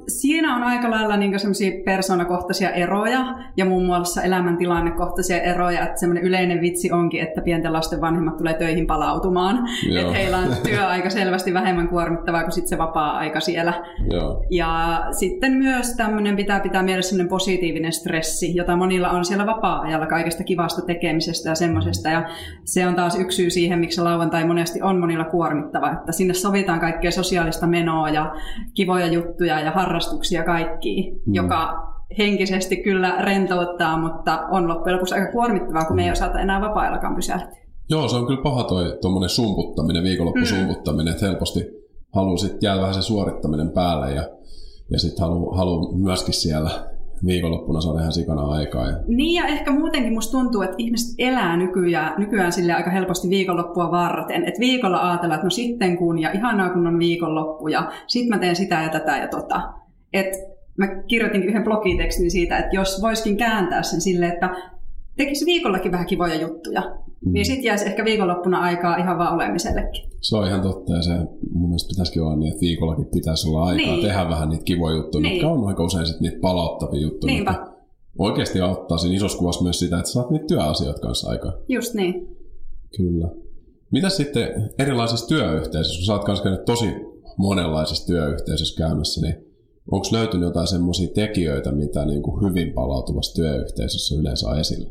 siinä on aika lailla niin semmoisia persoonakohtaisia eroja ja muun muassa elämäntilannekohtaisia eroja. Että semmoinen yleinen vitsi onkin, että pienten lasten vanhemmat tulee töihin palautumaan. Että heillä on työaika <laughs> selvästi vähemmän kuormittavaa kuin sit se vapaa-aika siellä. Joo. Ja sitten myös tämmöinen pitää pitää mielessä semmoinen positiivinen stressi, jota monilla on siellä vapaa-ajalla kaikesta kivasta tekemisestä ja semmoisesta. Ja se on taas yksi syy siihen, miksi lauantai monesti on monilla kuormittava, että sinne sovitaan kaikkea sosiaalista menoa ja kivoja juttuja ja harrastuksia kaikki, mm. joka henkisesti kyllä rentouttaa, mutta on loppujen lopuksi aika kuormittavaa, kun me ei osata enää vapaa-ajallakaan pysähtyä. Joo, se on kyllä paha toi tuommoinen sumputtaminen, viikonloppusumputtaminen, mm. että helposti haluaa sitten jäädä vähän se suorittaminen päälle ja, ja sitten haluaa halu myöskin siellä viikonloppuna saada ihan sikana aikaa. Ja... Niin ja ehkä muutenkin musta tuntuu, että ihmiset elää nykyään, nykyään sille aika helposti viikonloppua varten. Että viikolla ajatellaan, että no sitten kun ja ihanaa kun on viikonloppu ja sitten mä teen sitä ja tätä ja tota. että mä kirjoitin yhden blogitekstin siitä, että jos voiskin kääntää sen silleen, että tekisi viikollakin vähän kivoja juttuja, mm. niin sitten jäisi ehkä viikonloppuna aikaa ihan vaan olemisellekin. Se on ihan totta ja se mun mielestä pitäisikin olla niin, että viikollakin pitäisi olla aikaa niin. tehdä vähän niitä kivoja juttuja, niin. mitkä on aika usein sitten niitä palauttavia juttuja. Niinpä. Oikeasti auttaa siinä isossa kuvassa myös sitä, että saat niitä työasioita kanssa aikaa. Just niin. Kyllä. Mitä sitten erilaisissa työyhteisöissä, kun sä oot kanssa käynyt tosi monenlaisissa työyhteisöissä käymässä, niin onko löytynyt jotain semmoisia tekijöitä, mitä niin kuin hyvin palautuvassa työyhteisössä yleensä on esillä?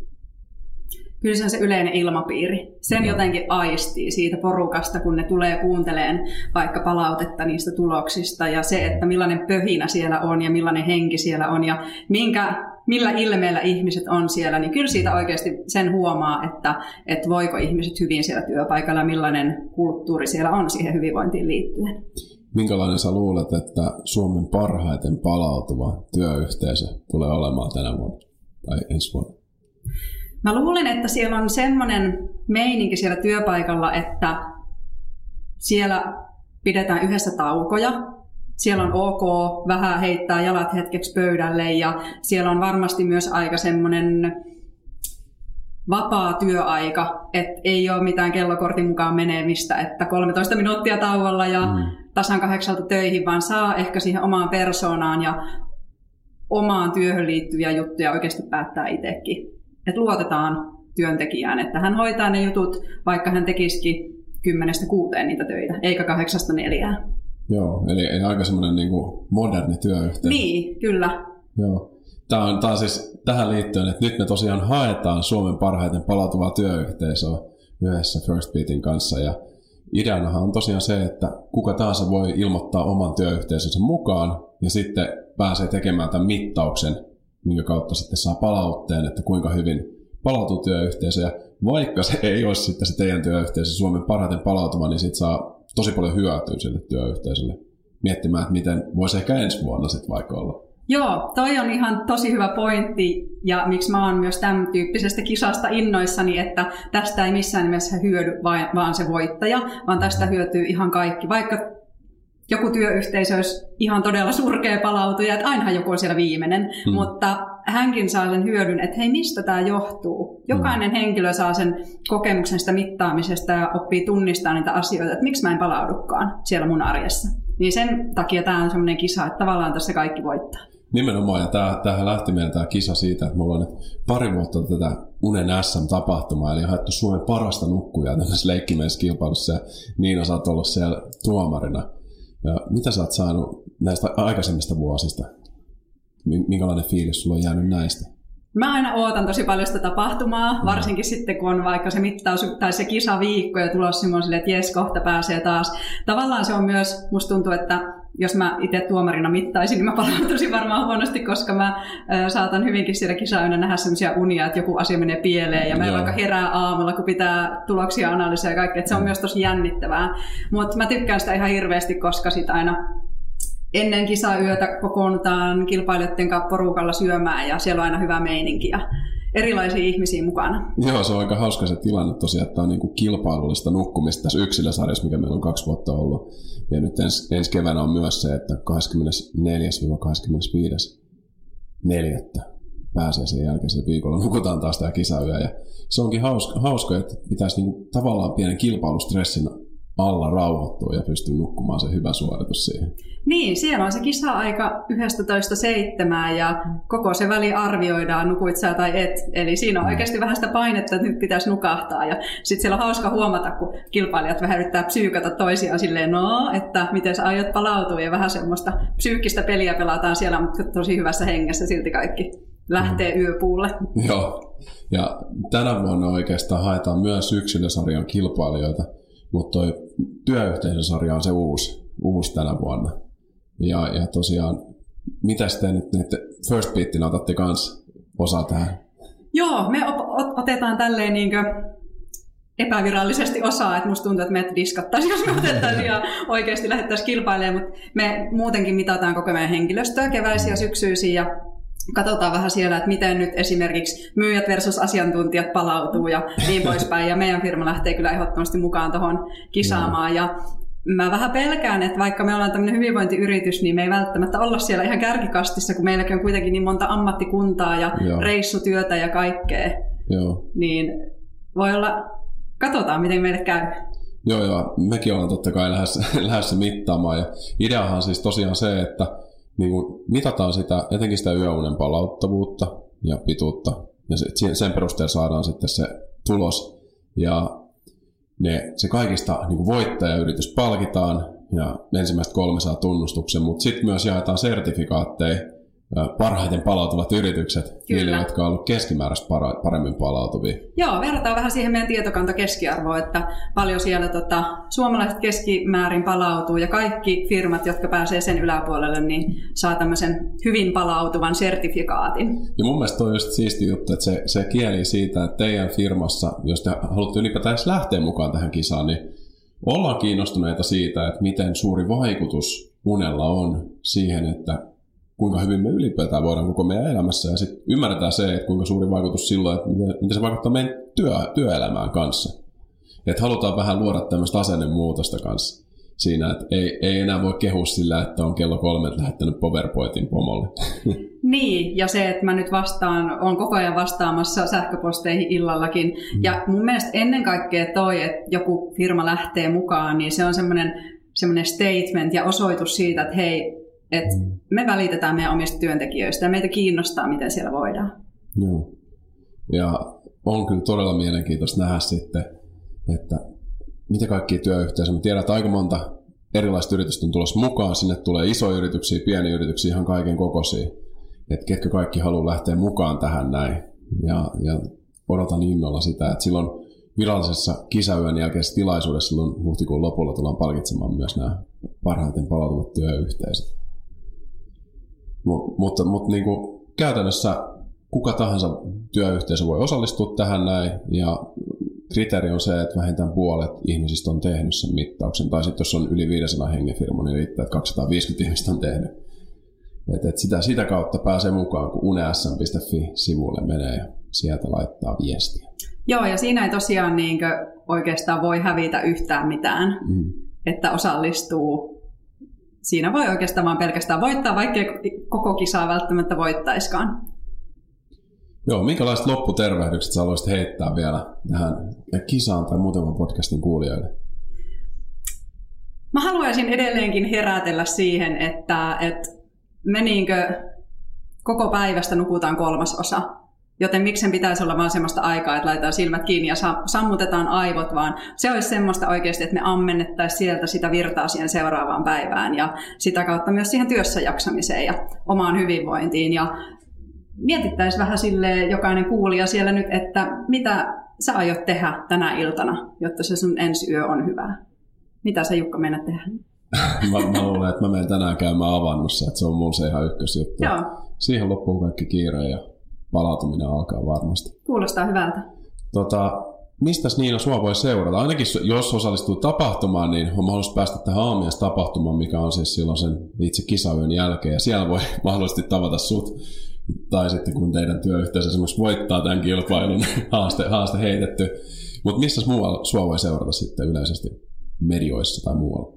Kyllä se on se yleinen ilmapiiri. Sen no. jotenkin aistii siitä porukasta, kun ne tulee kuunteleen vaikka palautetta niistä tuloksista ja se, että millainen pöhinä siellä on ja millainen henki siellä on ja minkä, millä ilmeellä ihmiset on siellä, niin kyllä siitä oikeasti sen huomaa, että, että voiko ihmiset hyvin siellä työpaikalla millainen kulttuuri siellä on siihen hyvinvointiin liittyen. Minkälainen sä luulet, että Suomen parhaiten palautuva työyhteisö tulee olemaan tänä vuonna tai ensi vuonna? Mä luulen, että siellä on semmoinen meininki siellä työpaikalla, että siellä pidetään yhdessä taukoja. Siellä on ok vähän heittää jalat hetkeksi pöydälle ja siellä on varmasti myös aika semmoinen vapaa työaika, että ei ole mitään kellokortin mukaan menemistä, että 13 minuuttia tauolla ja mm. tasan kahdeksalta töihin, vaan saa ehkä siihen omaan persoonaan ja omaan työhön liittyviä juttuja oikeasti päättää itsekin. Että luotetaan työntekijään, että hän hoitaa ne jutut, vaikka hän tekisikin kymmenestä kuuteen niitä töitä, eikä kahdeksasta neljää. Joo, eli, eli aika semmoinen niin moderni työyhteisö. Niin, kyllä. Joo. Tämä on, tämä on siis tähän liittyen, että nyt me tosiaan haetaan Suomen parhaiten palautuvaa työyhteisöä yhdessä First Beatin kanssa. Ja ideanahan on tosiaan se, että kuka tahansa voi ilmoittaa oman työyhteisönsä mukaan ja sitten pääsee tekemään tämän mittauksen, minkä kautta sitten saa palautteen, että kuinka hyvin palautuu työyhteisö. Ja vaikka se ei olisi sitten se teidän työyhteisö Suomen parhaiten palautuva, niin sitten saa tosi paljon hyötyä sille työyhteisölle miettimään, että miten voisi ehkä ensi vuonna sitten vaikka olla. Joo, toi on ihan tosi hyvä pointti ja miksi mä oon myös tämän tyyppisestä kisasta innoissani, että tästä ei missään nimessä hyödy vaan se voittaja, vaan tästä hyötyy ihan kaikki. Vaikka joku työyhteisö olisi ihan todella surkea palautuja, että ainahan joku on siellä viimeinen, hmm. mutta hänkin saa sen hyödyn, että hei, mistä tämä johtuu? Jokainen hmm. henkilö saa sen kokemuksen sitä mittaamisesta ja oppii tunnistaa niitä asioita, että miksi mä en palaudukaan siellä mun arjessa. Niin sen takia tämä on semmoinen kisa, että tavallaan tässä kaikki voittaa. Nimenomaan, ja tämä, tämähän lähti meidän tämä kisa siitä, että me ollaan nyt pari vuotta tätä Unen SM-tapahtumaa, eli haettu Suomen parasta nukkujaa tämmöisessä kilpailussa, ja Niina, sä oot ollut siellä tuomarina. Ja mitä sä oot saanut näistä aikaisemmista vuosista? Minkälainen fiilis sulla on jäänyt näistä? Mä aina ootan tosi paljon sitä tapahtumaa, varsinkin sitten kun on vaikka se mittaus tai se kisaviikko ja tulossa semmoiselle, että jes, kohta pääsee taas. Tavallaan se on myös, musta tuntuu, että jos mä itse tuomarina mittaisin, niin mä palautuisin varmaan huonosti, koska mä ö, saatan hyvinkin siellä kisayönä nähdä sellaisia unia, että joku asia menee pieleen ja mä vaikka herää aamulla, kun pitää tuloksia analysoida ja kaikkea, että se on mm. myös tosi jännittävää. Mutta mä tykkään sitä ihan hirveästi, koska sitä aina ennen kisayötä kokoonnutaan kilpailijoiden kanssa porukalla syömään ja siellä on aina hyvä meininki ja erilaisia ihmisiä mukana. Joo, se on aika hauska se tilanne tosiaan, että on niin kuin kilpailullista nukkumista tässä yksilösarjassa, mikä meillä on kaksi vuotta ollut. Ja nyt ens, ensi keväänä on myös se, että 24-25.4. pääsee sen jälkeen sen viikolla nukutaan taas tämä kisayö. Ja se onkin hauska, hauska että pitäisi niin kuin tavallaan pienen kilpailustressin alla rauhoittua ja pystyy nukkumaan se hyvä suoritus siihen. Niin, siellä on se kisa-aika 11.7 ja koko se väli arvioidaan, nukuit sä tai et. Eli siinä on mm. oikeasti vähän sitä painetta, että nyt pitäisi nukahtaa. Ja sitten siellä on hauska huomata, kun kilpailijat vähän yrittää psyykata toisiaan silleen, no, että miten sä aiot palautua. Ja vähän semmoista psyykkistä peliä pelataan siellä, mutta tosi hyvässä hengessä silti kaikki lähtee mm. yöpuulle. Joo, ja tänä vuonna oikeastaan haetaan myös yksilösarjan kilpailijoita mutta toi työyhteisösarja on se uusi, uusi tänä vuonna. Ja, ja tosiaan, mitä te nyt, nyt First Beatin otatte kanssa osaa tähän? Joo, me op- otetaan tälleen niin epävirallisesti osaa, että musta tuntuu, että meidät diskattaisiin, jos me otettaisiin <laughs> ja oikeasti lähdettäisiin kilpailemaan, mutta me muutenkin mitataan koko meidän henkilöstöä keväisiä syksyisiä ja katsotaan vähän siellä, että miten nyt esimerkiksi myyjät versus asiantuntijat palautuu ja niin <laughs> poispäin. Ja meidän firma lähtee kyllä ehdottomasti mukaan tuohon kisaamaan. Ja mä vähän pelkään, että vaikka me ollaan tämmöinen hyvinvointiyritys, niin me ei välttämättä olla siellä ihan kärkikastissa, kun meilläkin on kuitenkin niin monta ammattikuntaa ja Joo. reissutyötä ja kaikkea. Joo. Niin voi olla, katsotaan miten meille käy. Joo, joo. Mekin ollaan totta kai lähdössä, <laughs> lähdössä mittaamaan. Ja ideahan siis tosiaan se, että niin kuin mitataan sitä, etenkin sitä yöunen palauttavuutta ja pituutta, ja sen perusteella saadaan sitten se tulos, ja ne, se kaikista niin kuin voittajayritys palkitaan, ja ensimmäistä kolme saa tunnustuksen, mutta sitten myös jaetaan sertifikaatteja parhaiten palautuvat yritykset, Kyllä. niille, jotka ovat olleet keskimääräistä paremmin palautuvia. Joo, verrataan vähän siihen meidän tietokanta keskiarvoa, että paljon siellä tota, suomalaiset keskimäärin palautuu ja kaikki firmat, jotka pääsee sen yläpuolelle, niin saa tämmöisen hyvin palautuvan sertifikaatin. Ja mun mielestä on just siisti juttu, että se, se kieli siitä, että teidän firmassa, jos te haluatte ylipäätään lähteä mukaan tähän kisaan, niin ollaan kiinnostuneita siitä, että miten suuri vaikutus unella on siihen, että kuinka hyvin me ylipäätään voidaan koko meidän elämässä. Ja sitten ymmärretään se, että kuinka suuri vaikutus silloin, että miten, miten se vaikuttaa meidän työ, työelämään kanssa. Että halutaan vähän luoda tämmöistä asennemuutosta kanssa siinä, että ei, ei enää voi kehua sillä, että on kello kolme lähettänyt PowerPointin pomolle. <laughs> Niin, ja se, että mä nyt vastaan, on koko ajan vastaamassa sähköposteihin illallakin. Mm. Ja mun mielestä ennen kaikkea toi, että joku firma lähtee mukaan, niin se on semmoinen semmoinen statement ja osoitus siitä, että hei, että mm. me välitetään meidän omista työntekijöistä ja meitä kiinnostaa, miten siellä voidaan. Joo. Ja on kyllä todella mielenkiintoista nähdä sitten, että mitä kaikki työyhteisöjä. Me tiedän, että aika monta erilaista yritystä on tulossa mukaan. Sinne tulee isoja yrityksiä, pieniä yrityksiä, ihan kaiken kokoisia. Että ketkä kaikki haluaa lähteä mukaan tähän näin. Ja, ja odotan innolla sitä, että silloin virallisessa kisayön jälkeisessä tilaisuudessa silloin huhtikuun lopulla tullaan palkitsemaan myös nämä parhaiten palautuvat työyhteisöt. Mutta, mutta niin kuin käytännössä kuka tahansa työyhteisö voi osallistua tähän näin, ja kriteeri on se, että vähintään puolet ihmisistä on tehnyt sen mittauksen, tai sitten jos on yli 500 hengen firma, niin riittää, että 250 ihmistä on tehnyt. Et, et sitä, sitä kautta pääsee mukaan, kun unesm.fi-sivulle menee ja sieltä laittaa viestiä. Joo, ja siinä ei tosiaan niin oikeastaan voi hävitä yhtään mitään, mm. että osallistuu siinä voi oikeastaan vaan pelkästään voittaa, vaikka koko kisaa välttämättä voittaiskaan. Joo, minkälaiset lopputervehdykset sä haluaisit heittää vielä tähän kisaan tai muutaman podcastin kuulijoille? Mä haluaisin edelleenkin herätellä siihen, että, että me niinkö koko päivästä nukutaan kolmasosa. Joten miksen pitäisi olla vaan semmoista aikaa, että laitetaan silmät kiinni ja sammutetaan aivot, vaan se olisi semmoista oikeasti, että me ammennettaisiin sieltä sitä virtaa siihen seuraavaan päivään ja sitä kautta myös siihen työssä jaksamiseen ja omaan hyvinvointiin. Ja mietittäisiin vähän sille jokainen kuulija siellä nyt, että mitä sä aiot tehdä tänä iltana, jotta se sun ensi yö on hyvä. Mitä sä Jukka mennä tehdä? <laughs> mä, mä luulen, että mä menen tänään käymään avannossa, että se on mun se ihan ykkösjuttu. Joo. Siihen loppuu kaikki kiire ja palautuminen alkaa varmasti. Kuulostaa hyvältä. Tota, mistä Niina sua voi seurata? Ainakin jos osallistuu tapahtumaan, niin on mahdollista päästä tähän aamias tapahtumaan, mikä on siis silloin sen itse kisayön jälkeen. Ja siellä voi <laughs> mahdollisesti tavata sut. Tai sitten kun teidän työyhteisö esimerkiksi voittaa tämän kilpailun, <laughs> haaste, haaste heitetty. Mutta missä muualla sua voi seurata sitten yleisesti medioissa tai muualla?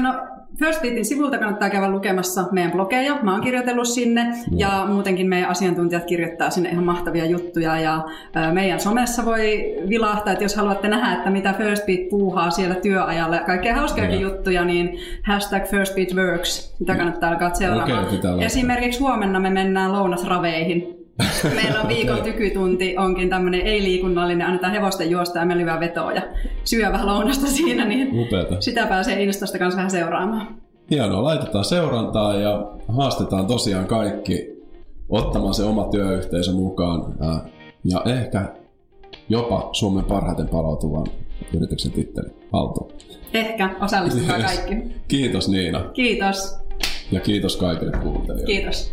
No First Beatin sivulta kannattaa käydä lukemassa meidän blogeja. Mä oon kirjoitellut sinne ja muutenkin meidän asiantuntijat kirjoittaa sinne ihan mahtavia juttuja. Ja meidän somessa voi vilahtaa, että jos haluatte nähdä, että mitä First Beat puuhaa siellä työajalla ja kaikkea hauskiakin no. juttuja, niin hashtag First Beat Works, mitä kannattaa alkaa seuraamaan. Okay, Esimerkiksi huomenna me mennään lounasraveihin <laughs> Meillä on viikon tykytunti, onkin tämmöinen ei-liikunnallinen, annetaan hevosten juosta ja me vetoa ja syö vähän lounasta siinä, niin Upeata. sitä pääsee Instasta kanssa vähän seuraamaan. Hienoa, laitetaan seurantaa ja haastetaan tosiaan kaikki ottamaan se oma työyhteisö mukaan ja ehkä jopa Suomen parhaiten palautuvan yrityksen titteli haltuun. Ehkä, osallistukaa kaikki. Kiitos Niina. Kiitos. Ja kiitos kaikille kuuntelijoille. Kiitos.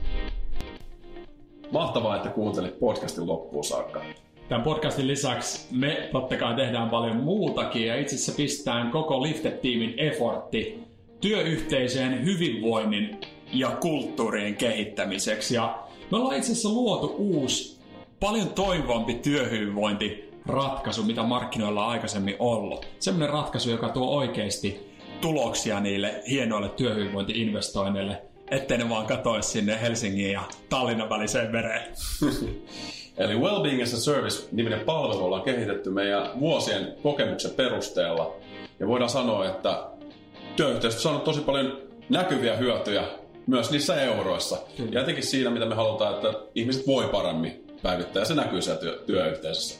Mahtavaa, että kuuntelit podcastin loppuun saakka. Tämän podcastin lisäksi me totta kai tehdään paljon muutakin ja itse asiassa pistetään koko Lifted-tiimin effortti työyhteisöjen hyvinvoinnin ja kulttuurien kehittämiseksi. Ja me ollaan itse asiassa luotu uusi, paljon toivompi työhyvinvointi ratkaisu, mitä markkinoilla on aikaisemmin ollut. Sellainen ratkaisu, joka tuo oikeasti tuloksia niille hienoille työhyvinvointi-investoinneille ettei ne vaan katoisi sinne Helsingin ja Tallinnan väliseen vereen. <laughs> Eli Wellbeing as a Service-niminen palvelu ollaan kehitetty meidän vuosien kokemuksen perusteella. Ja voidaan sanoa, että työyhteisö on saanut tosi paljon näkyviä hyötyjä myös niissä euroissa. Kyllä. Ja etenkin siinä, mitä me halutaan, että ihmiset voi paremmin päivittää, ja se näkyy siellä työ- työyhteisössä.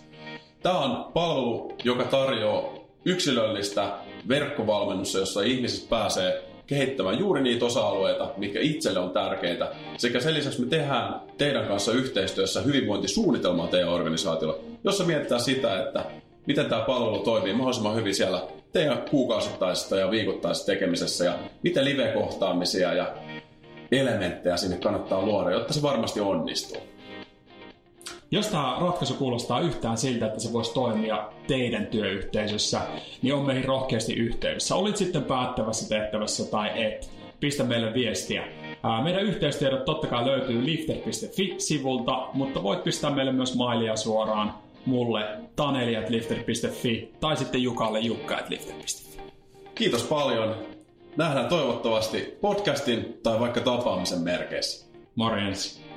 Tämä on palvelu, joka tarjoaa yksilöllistä verkkovalmennusta, jossa ihmiset pääsee kehittämään juuri niitä osa-alueita, mitkä itselle on tärkeitä. Sekä sen lisäksi me tehdään teidän kanssa yhteistyössä hyvinvointisuunnitelmaa teidän organisaatiolle, jossa mietitään sitä, että miten tämä palvelu toimii mahdollisimman hyvin siellä teidän kuukausittaisessa ja viikoittaisessa tekemisessä ja miten live-kohtaamisia ja elementtejä sinne kannattaa luoda, jotta se varmasti onnistuu. Jos tämä ratkaisu kuulostaa yhtään siltä, että se voisi toimia teidän työyhteisössä, niin on meihin rohkeasti yhteydessä. Olit sitten päättävässä tehtävässä tai et. Pistä meille viestiä. Meidän yhteystiedot totta kai löytyy lifter.fi-sivulta, mutta voit pistää meille myös mailia suoraan mulle taneliatlifter.fi tai sitten Jukalle jukka.lifter.fi. Kiitos paljon. Nähdään toivottavasti podcastin tai vaikka tapaamisen merkeissä. Morjens.